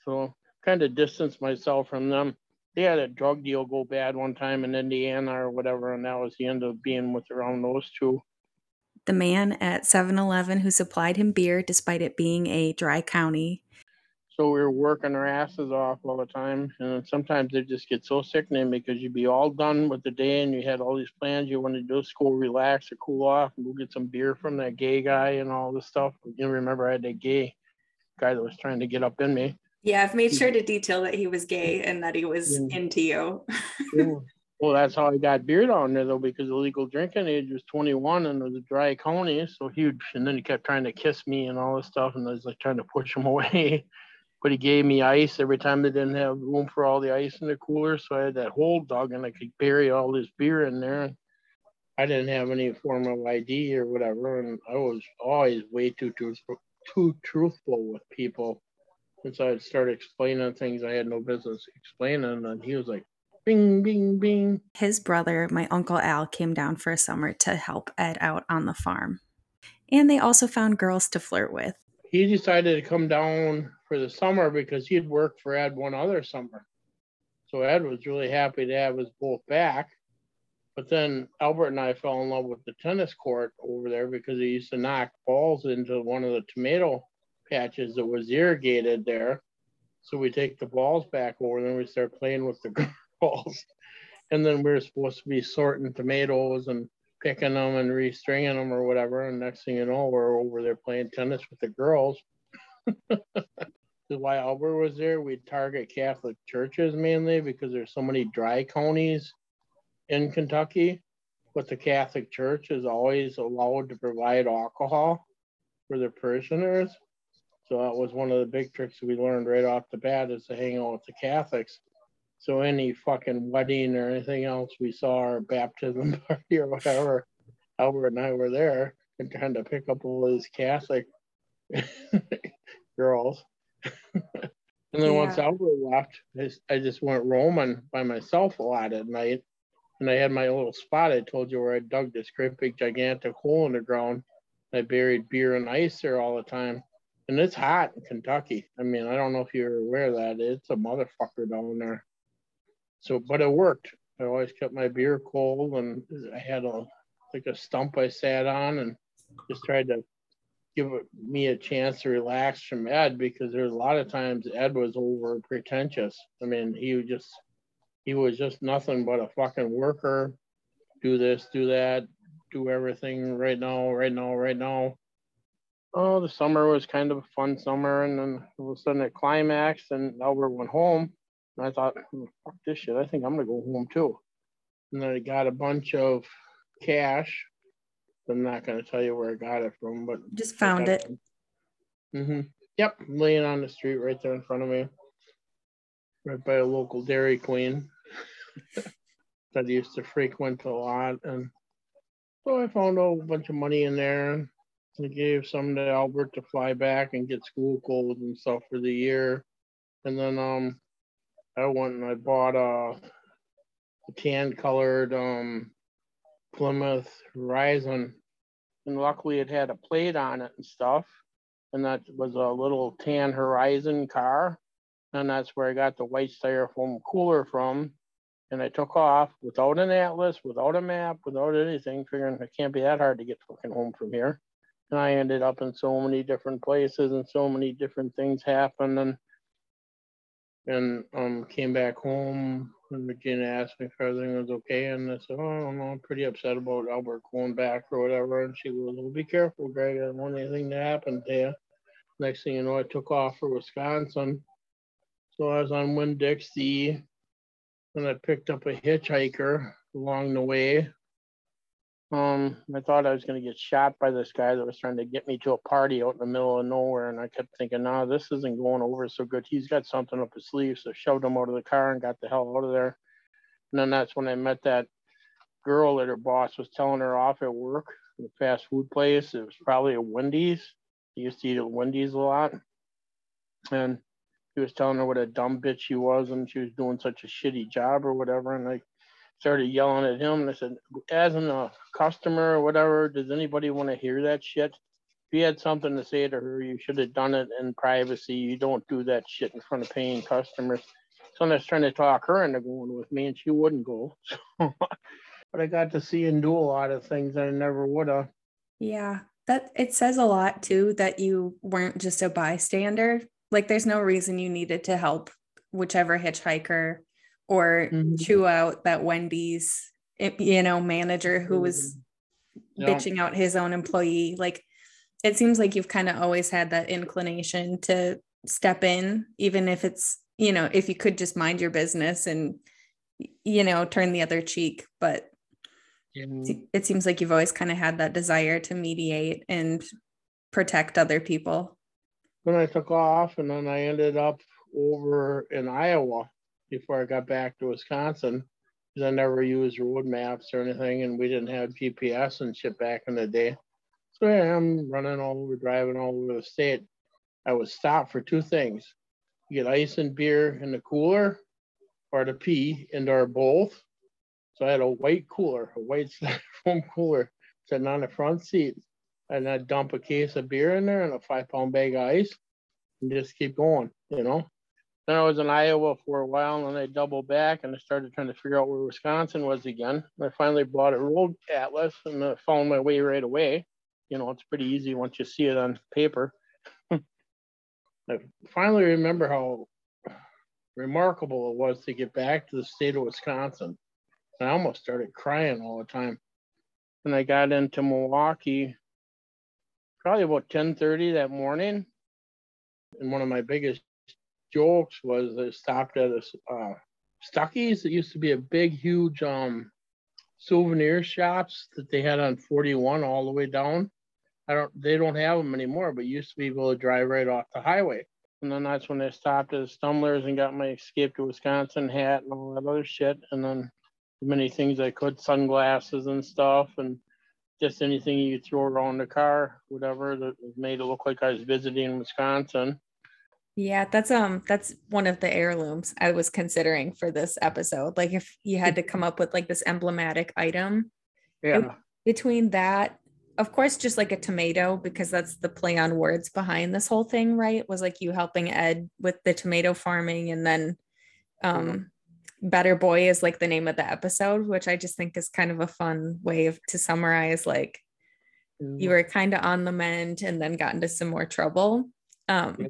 so kind of distance myself from them. They had a drug deal go bad one time in Indiana or whatever, and that was the end of being with around those two. The man at 7 Eleven who supplied him beer despite it being a dry county so we were working our asses off all the time. And sometimes it just get so sickening because you'd be all done with the day and you had all these plans you wanted to do, school, relax or cool off and go get some beer from that gay guy and all this stuff. You remember I had that gay guy that was trying to get up in me. Yeah, I've made sure to detail that he was gay and that he was yeah. into you. yeah. Well, that's how I got beer down there though, because the legal drinking age was 21 and it was a dry county, so huge. And then he kept trying to kiss me and all this stuff, and I was like trying to push him away but he gave me ice every time they didn't have room for all the ice in the cooler. So I had that hole dug and I could bury all this beer in there. I didn't have any form of ID or whatever, and I was always way too truthful, too truthful with people. And so I'd start explaining things I had no business explaining, and he was like, "Bing, bing, bing." His brother, my uncle Al, came down for a summer to help Ed out on the farm, and they also found girls to flirt with he decided to come down for the summer because he had worked for Ed one other summer. So Ed was really happy to have us both back. But then Albert and I fell in love with the tennis court over there because he used to knock balls into one of the tomato patches that was irrigated there. So we take the balls back over, and then we start playing with the girls. And then we are supposed to be sorting tomatoes and picking them and restringing them or whatever. And next thing you know, we're over there playing tennis with the girls. why Albert was there. We target Catholic churches mainly because there's so many dry counties in Kentucky, but the Catholic Church is always allowed to provide alcohol for their parishioners. So that was one of the big tricks we learned right off the bat is to hang out with the Catholics. So any fucking wedding or anything else we saw or baptism party or whatever, Albert and I were there and trying to pick up all these Catholic girls. and then yeah. once Albert left, I just went roaming by myself a lot at night. And I had my little spot I told you where I dug this great big gigantic hole in the ground. I buried beer and ice there all the time. And it's hot in Kentucky. I mean, I don't know if you're aware of that. It's a motherfucker down there. So, but it worked. I always kept my beer cold and I had a like a stump I sat on and just tried to give me a chance to relax from Ed because there's a lot of times Ed was over pretentious. I mean, he was just he was just nothing but a fucking worker. Do this, do that, do everything right now, right now, right now. Oh, the summer was kind of a fun summer, and then all of a sudden it climaxed, and Albert went home. And I thought, hmm, fuck this shit. I think I'm gonna go home too. And then I got a bunch of cash I'm not going to tell you where I got it from, but just found it. Mm-hmm. Yep, laying on the street right there in front of me, right by a local Dairy Queen that I used to frequent a lot. And so I found a bunch of money in there. And I gave some to Albert to fly back and get school clothes and stuff for the year. And then um, I went and I bought a, a tan colored um Plymouth Horizon, and luckily it had a plate on it and stuff. And that was a little tan Horizon car, and that's where I got the white styrofoam cooler from. And I took off without an atlas, without a map, without anything, figuring it can't be that hard to get fucking home from here. And I ended up in so many different places, and so many different things happened, and and um came back home and Regina asked me if everything was okay, and I said, "Oh, I don't know. I'm pretty upset about Albert going back or whatever." And she goes, "Well, be careful, Greg. I don't want anything to happen to you." Next thing you know, I took off for Wisconsin. So I was on Winn-Dixie, and I picked up a hitchhiker along the way. Um, I thought I was going to get shot by this guy that was trying to get me to a party out in the middle of nowhere, and I kept thinking, "No, nah, this isn't going over so good. He's got something up his sleeve." So I shoved him out of the car and got the hell out of there. And then that's when I met that girl that her boss was telling her off at work, the fast food place. It was probably a Wendy's. He used to eat at Wendy's a lot, and he was telling her what a dumb bitch she was, and she was doing such a shitty job or whatever. And I started yelling at him and I said, as a uh, customer or whatever, does anybody want to hear that shit? If you had something to say to her, you should have done it in privacy. You don't do that shit in front of paying customers. So I was trying to talk her into going with me and she wouldn't go. but I got to see and do a lot of things that I never would have. Yeah. That it says a lot too that you weren't just a bystander. Like there's no reason you needed to help whichever hitchhiker or mm-hmm. chew out that Wendy's you know manager who was yeah. bitching out his own employee. Like it seems like you've kind of always had that inclination to step in even if it's you know if you could just mind your business and you know turn the other cheek. But it seems like you've always kind of had that desire to mediate and protect other people. When i took off and then i ended up over in iowa before I got back to Wisconsin because I never used road maps or anything, and we didn't have GPS and shit back in the day. So yeah, I'm running all over, driving all over the state. I was stopped for two things: you get ice and beer in the cooler, or to pee, and or both. So I had a white cooler, a white styrofoam cooler, sitting on the front seat. and I'd dump a case of beer in there and a five pound bag of ice and just keep going, you know. Then I was in Iowa for a while and then I doubled back and I started trying to figure out where Wisconsin was again. I finally bought a road atlas and I found my way right away. You know, it's pretty easy once you see it on paper. I finally remember how remarkable it was to get back to the state of Wisconsin. And I almost started crying all the time. And I got into Milwaukee probably about 10:30 that morning. And one of my biggest jokes was I stopped at a uh, Stuckey's. It used to be a big, huge um, souvenir shops that they had on 41 all the way down. I don't, they don't have them anymore, but used to be able to drive right off the highway. And then that's when I stopped at the Stumblers and got my escape to Wisconsin hat and all that other shit. And then many things I could, sunglasses and stuff, and just anything you could throw around the car, whatever that made it look like I was visiting Wisconsin. Yeah, that's um that's one of the heirlooms I was considering for this episode. Like if you had to come up with like this emblematic item. Yeah. between that, of course, just like a tomato, because that's the play on words behind this whole thing, right? Was like you helping Ed with the tomato farming and then um Better Boy is like the name of the episode, which I just think is kind of a fun way of to summarize like mm. you were kind of on the mend and then got into some more trouble. Um.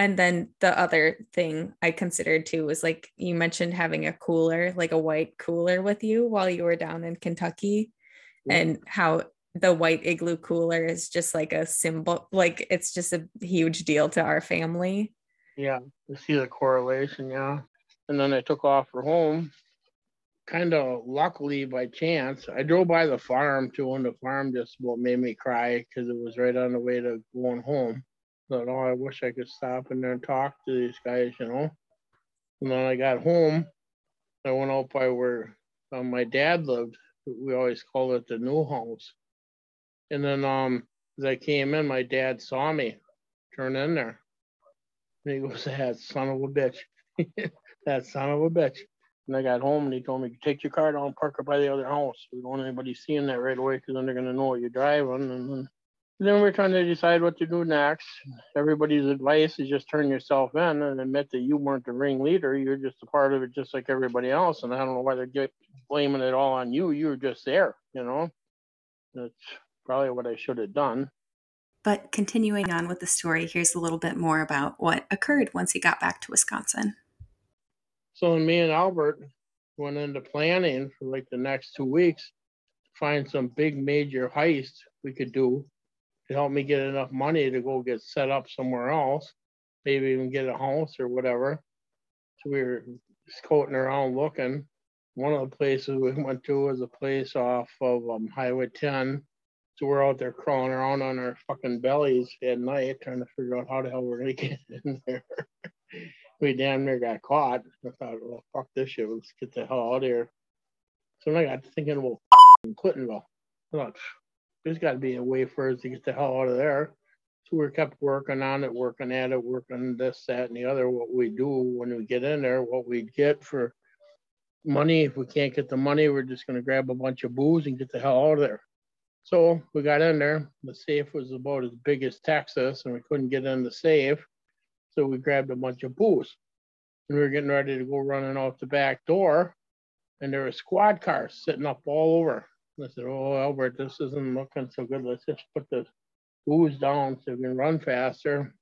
And then the other thing I considered too was like you mentioned having a cooler, like a white cooler with you while you were down in Kentucky yep. and how the white igloo cooler is just like a symbol like it's just a huge deal to our family yeah you see the correlation yeah and then I took off for home. Kind of luckily by chance, I drove by the farm too, and the farm just what made me cry because it was right on the way to going home. Thought, oh, I wish I could stop in there and talk to these guys, you know. And then I got home. I went out by where um, my dad lived. We always call it the new house. And then um, as I came in, my dad saw me turn in there. And he goes, that son of a bitch. that son of a bitch. And I got home and he told me, take your car down, park it by the other house. We don't want anybody seeing that right away because then they're going to know what you're driving. And then, then we're trying to decide what to do next. Everybody's advice is just turn yourself in and admit that you weren't the ringleader. You're just a part of it, just like everybody else. And I don't know why they're blaming it all on you. You were just there, you know? That's probably what I should have done. But continuing on with the story, here's a little bit more about what occurred once he got back to Wisconsin. So me and Albert went into planning for like the next two weeks to find some big major heist we could do to help me get enough money to go get set up somewhere else, maybe even get a house or whatever. So we were scouting around looking. One of the places we went to was a place off of um, Highway 10. So we're out there crawling around on our fucking bellies at night trying to figure out how the hell we're gonna get in there we damn near got caught. I thought, well, fuck this shit. Let's get the hell out of here. So then I got thinking, well, Clintonville. I thought, there's got to be a way for us to get the hell out of there. So we kept working on it, working at it, working this, that, and the other. What we do when we get in there, what we get for money. If we can't get the money, we're just going to grab a bunch of booze and get the hell out of there. So we got in there. The safe was about as big as Texas, and we couldn't get in the safe. So we grabbed a bunch of booze and we were getting ready to go running out the back door. And there were squad cars sitting up all over. I said, Oh, Albert, this isn't looking so good. Let's just put the booze down so we can run faster.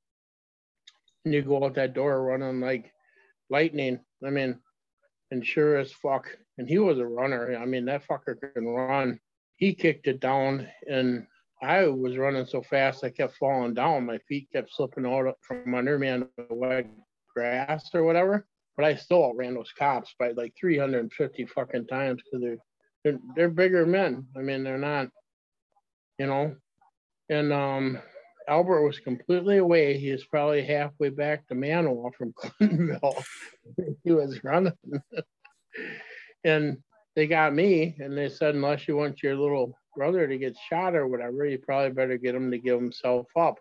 And you go out that door running like lightning. I mean, and sure as fuck. And he was a runner. I mean, that fucker can run. He kicked it down and I was running so fast, I kept falling down. My feet kept slipping out from under me on the wet grass or whatever. But I still outran those cops by like 350 fucking times because they're, they're they're bigger men. I mean, they're not, you know. And um, Albert was completely away. He was probably halfway back to Manawa from Clintonville. he was running. and they got me and they said, unless you want your little brother to get shot or whatever, you probably better get him to give himself up.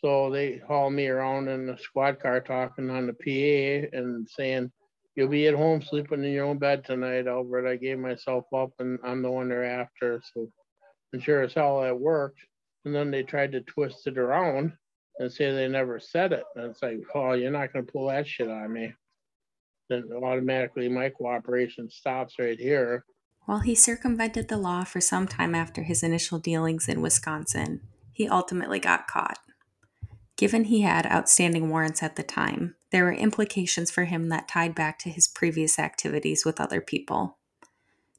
So they hauled me around in the squad car talking on the PA and saying, You'll be at home sleeping in your own bed tonight, Albert. I gave myself up and I'm the one they're after. So I'm sure as hell that worked. and then they tried to twist it around and say they never said it. And it's like, oh, you're not gonna pull that shit on me. Then automatically my cooperation stops right here. While he circumvented the law for some time after his initial dealings in Wisconsin, he ultimately got caught. Given he had outstanding warrants at the time, there were implications for him that tied back to his previous activities with other people.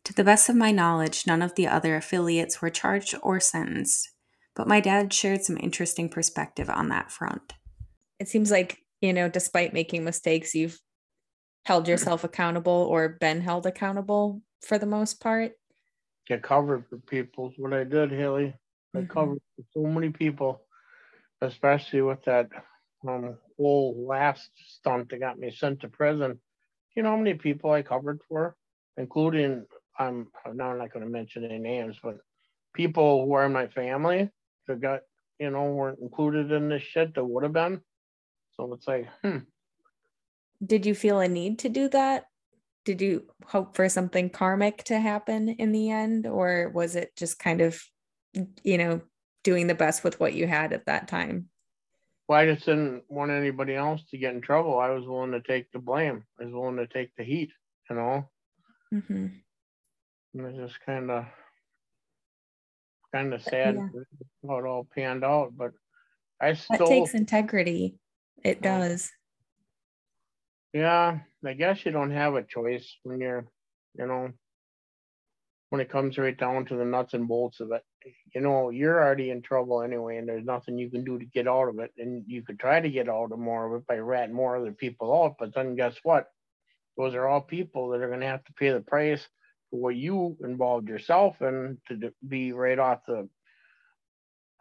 To the best of my knowledge, none of the other affiliates were charged or sentenced, but my dad shared some interesting perspective on that front. It seems like, you know, despite making mistakes, you've held yourself accountable or been held accountable for the most part. Get covered for people is what I did, Haley. I Mhm. covered for so many people, especially with that um whole last stunt that got me sent to prison. You know how many people I covered for, including I'm now I'm not going to mention any names, but people who are in my family that got you know weren't included in this shit that would have been. So it's like, hmm, Did you feel a need to do that? Did you hope for something karmic to happen in the end? Or was it just kind of, you know, doing the best with what you had at that time? well, I just didn't want anybody else to get in trouble. I was willing to take the blame. I was willing to take the heat, you know. Mm-hmm. And it's just kind of kind of sad yeah. how it all panned out. But I still That takes integrity. It does. yeah, I guess you don't have a choice when you're, you know, when it comes right down to the nuts and bolts of it. You know, you're already in trouble anyway, and there's nothing you can do to get out of it. And you could try to get out of more of it by ratting more other people out. But then guess what? Those are all people that are going to have to pay the price for what you involved yourself in to be right off the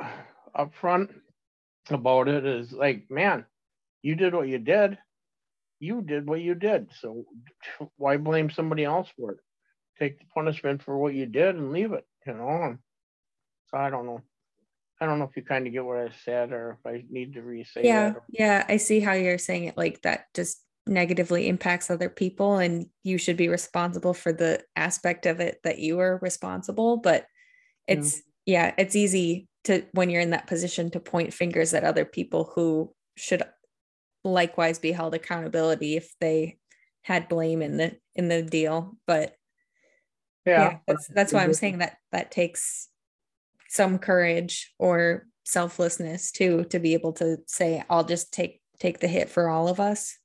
upfront about it is like, man, you did what you did. You did what you did. So why blame somebody else for it? Take the punishment for what you did and leave it, you know? So I don't know. I don't know if you kind of get what I said or if I need to re-say Yeah. that. Yeah. I see how you're saying it like that just negatively impacts other people and you should be responsible for the aspect of it that you were responsible. But Yeah. it's, yeah, it's easy to, when you're in that position, to point fingers at other people who should likewise be held accountability if they had blame in the in the deal but Yeah. yeah, that's that's why i'm saying that that takes some courage or selflessness too to be able to say i'll just take take the hit for all of us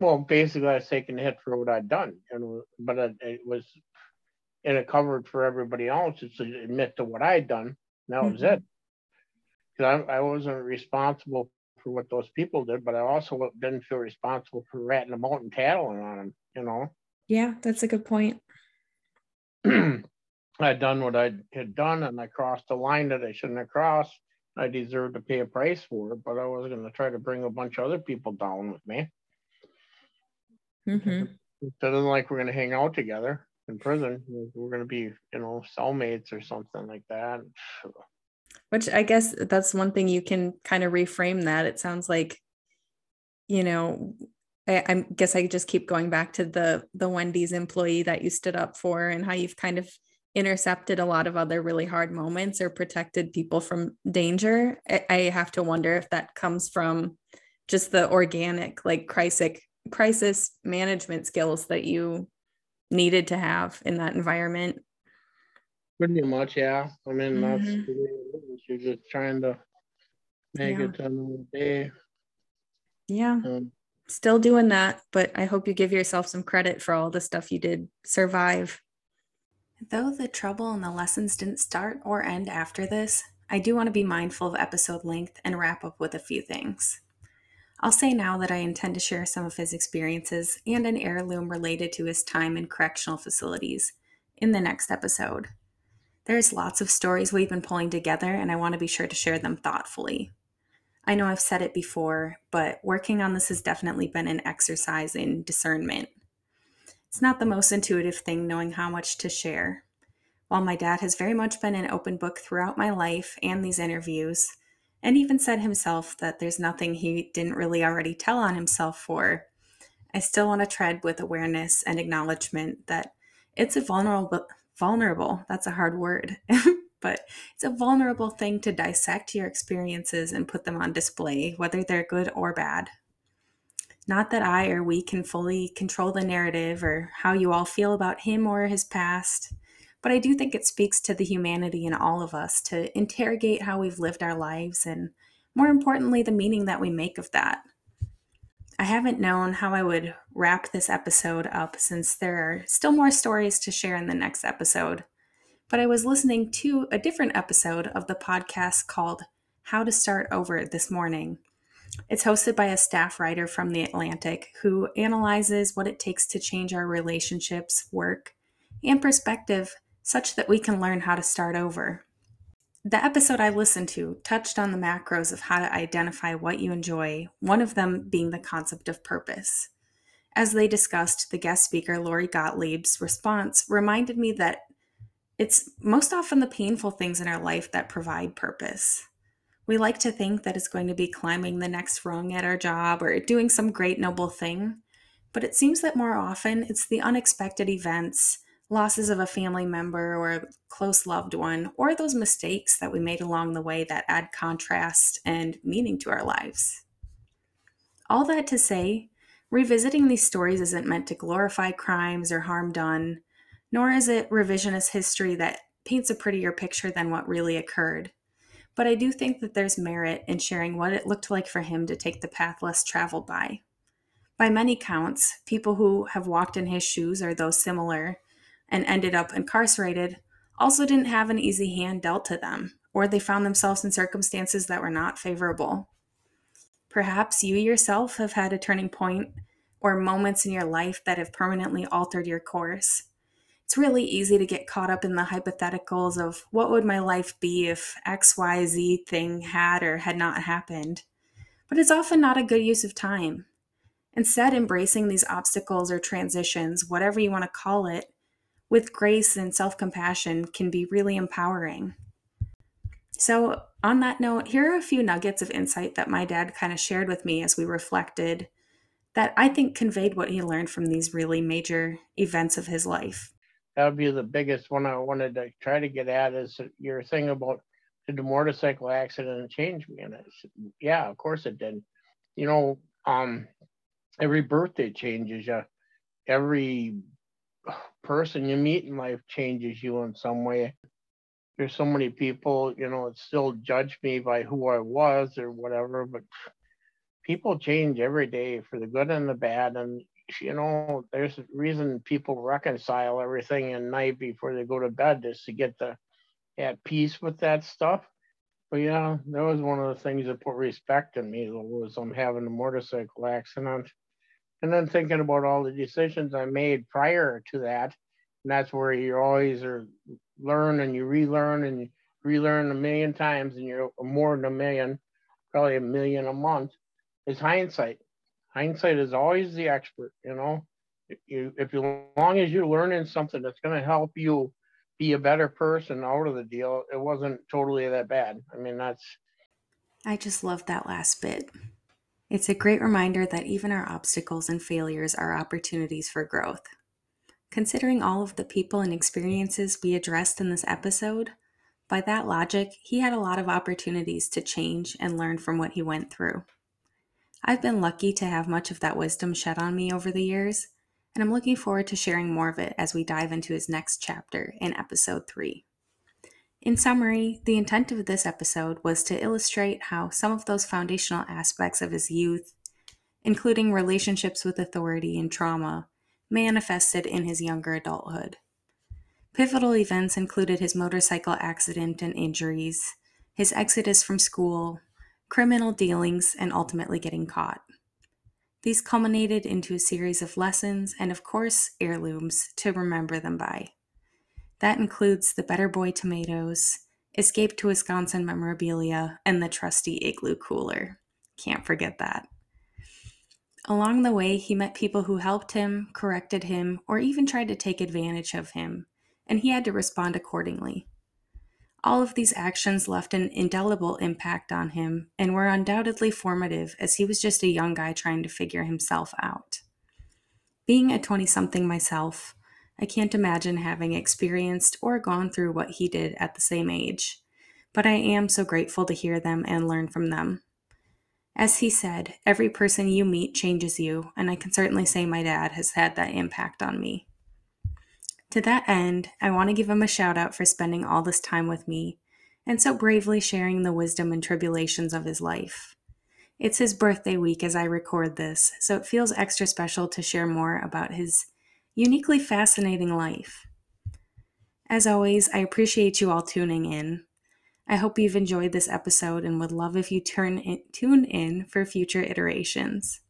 Well, basically, I was taking the hit for what I'd done, and but it, it was, and it covered for everybody else. It's to admit to what I'd done. That was Mhm. it. Because I, I wasn't responsible for what those people did, but I also didn't feel responsible for ratting them out and tattling on them. You know, yeah that's a good point I'd done what I had done, and I crossed a line that I shouldn't have crossed. I deserved to pay a price for it, but I was going to try to bring a bunch of other people down with me. Mm-hmm. It doesn't like we're gonna hang out together in prison. We're- We're gonna be, you know, cellmates or something like that. which i guess that's one thing you can kind of reframe that it sounds like you know I, I guess i just keep going back to the the wendy's employee that you stood up for and how you've kind of intercepted a lot of other really hard moments or protected people from danger i, I have to wonder if that comes from just the organic like crisis crisis management skills that you needed to have in that environment Pretty much, yeah. I mean, that's Mhm. it is. You're just trying to make Yeah. it to another day. yeah Um, still doing that, but I hope you give yourself some credit for all the stuff you did survive. Though the trouble and the lessons didn't start or end after this, I do want to be mindful of episode length and wrap up with a few things. I'll say now that I intend to share some of his experiences and an heirloom related to his time in correctional facilities in the next episode. There's lots of stories we've been pulling together, and I want to be sure to share them thoughtfully. I know I've said it before, but working on this has definitely been an exercise in discernment. It's not the most intuitive thing knowing how much to share. While my dad has very much been an open book throughout my life and these interviews, and even said himself that there's nothing he didn't really already tell on himself for, I still want to tread with awareness and acknowledgement that it's a vulnerable vulnerable, that's a hard word, but it's a vulnerable thing to dissect your experiences and put them on display, whether they're good or bad. Not that I or we can fully control the narrative or how you all feel about him or his past, but I do think it speaks to the humanity in all of us to interrogate how we've lived our lives and, more importantly, the meaning that we make of that. I haven't known how I would wrap this episode up since there are still more stories to share in the next episode. But I was listening to a different episode of the podcast called How to Start Over this morning. It's hosted by a staff writer from The Atlantic who analyzes what it takes to change our relationships, work, and perspective such that we can learn how to start over. The episode I listened to touched on the macros of how to identify what you enjoy, one of them being the concept of purpose. As they discussed, the guest speaker, Lori Gottlieb's response reminded me that it's most often the painful things in our life that provide purpose. We like to think that it's going to be climbing the next rung at our job or doing some great noble thing, but it seems that more often it's the unexpected events losses of a family member or a close loved one, or those mistakes that we made along the way that add contrast and meaning to our lives. All that to say, revisiting these stories isn't meant to glorify crimes or harm done, nor is it revisionist history that paints a prettier picture than what really occurred. But I do think that there's merit in sharing what it looked like for him to take the path less traveled by. By many counts, people who have walked in his shoes or those similar and ended up incarcerated also didn't have an easy hand dealt to them, or they found themselves in circumstances that were not favorable. Perhaps you yourself have had a turning point or moments in your life that have permanently altered your course. It's really easy to get caught up in the hypotheticals of what would my life be if XYZ thing had or had not happened. But it's often not a good use of time. Instead, embracing these obstacles or transitions, whatever you want to call it, with grace and self compassion can be really empowering. So, on that note, here are a few nuggets of insight that my dad kind of shared with me as we reflected that I think conveyed what he learned from these really major events of his life. That would be the biggest one I wanted to try to get at is your thing about did the motorcycle accident change me? And I said, yeah, of course it did. You know, um, every birthday changes you. Every person you meet in life changes you in some way. There's so many people, you know, that still judge me by who I was or whatever, but people change every day for the good and the bad. And, you know, there's a reason people reconcile everything in night before they go to bed is to get the at peace with that stuff. But yeah, that was one of the things that put respect in me was I'm having a motorcycle accident and then thinking about all the decisions I made prior to that. And that's where you always are learn and you relearn and you relearn a million times and you're more than a million, probably a million a month, is hindsight. Hindsight is always the expert, you know. If you if you as long as you're learning something that's gonna help you be a better person out of the deal, it wasn't totally that bad. I mean that's I just love that last bit. It's a great reminder that even our obstacles and failures are opportunities for growth. Considering all of the people and experiences we addressed in this episode, by that logic, he had a lot of opportunities to change and learn from what he went through. I've been lucky to have much of that wisdom shed on me over the years, and I'm looking forward to sharing more of it as we dive into his next chapter in episode 3. In summary, the intent of this episode was to illustrate how some of those foundational aspects of his youth, including relationships with authority and trauma, manifested in his younger adulthood. Pivotal events included his motorcycle accident and injuries, his exodus from school, criminal dealings, and ultimately getting caught. These culminated into a series of lessons and, of course, heirlooms to remember them by. That includes the Better Boy tomatoes, Escape to Wisconsin memorabilia, and the trusty igloo cooler. Can't forget that. Along the way, he met people who helped him, corrected him, or even tried to take advantage of him, and he had to respond accordingly. All of these actions left an indelible impact on him and were undoubtedly formative as he was just a young guy trying to figure himself out. Being a 20 something myself, I can't imagine having experienced or gone through what he did at the same age, but I am so grateful to hear them and learn from them. As he said, every person you meet changes you, and I can certainly say my dad has had that impact on me. To that end, I want to give him a shout out for spending all this time with me and so bravely sharing the wisdom and tribulations of his life. It's his birthday week as I record this, so it feels extra special to share more about his uniquely fascinating life. As always, I appreciate you all tuning in. I hope you've enjoyed this episode and would love if you turn in, tune in for future iterations.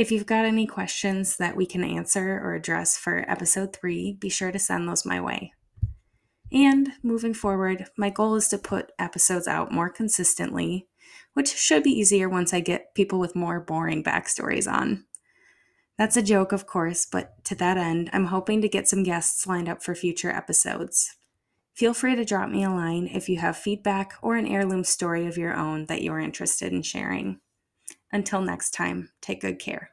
If you've got any questions that we can answer or address for episode 3, be sure to send those my way. And moving forward, my goal is to put episodes out more consistently, which should be easier once I get people with more boring backstories on. That's a joke, of course, but to that end, I'm hoping to get some guests lined up for future episodes. Feel free to drop me a line if you have feedback or an heirloom story of your own that you're interested in sharing. Until next time, take good care.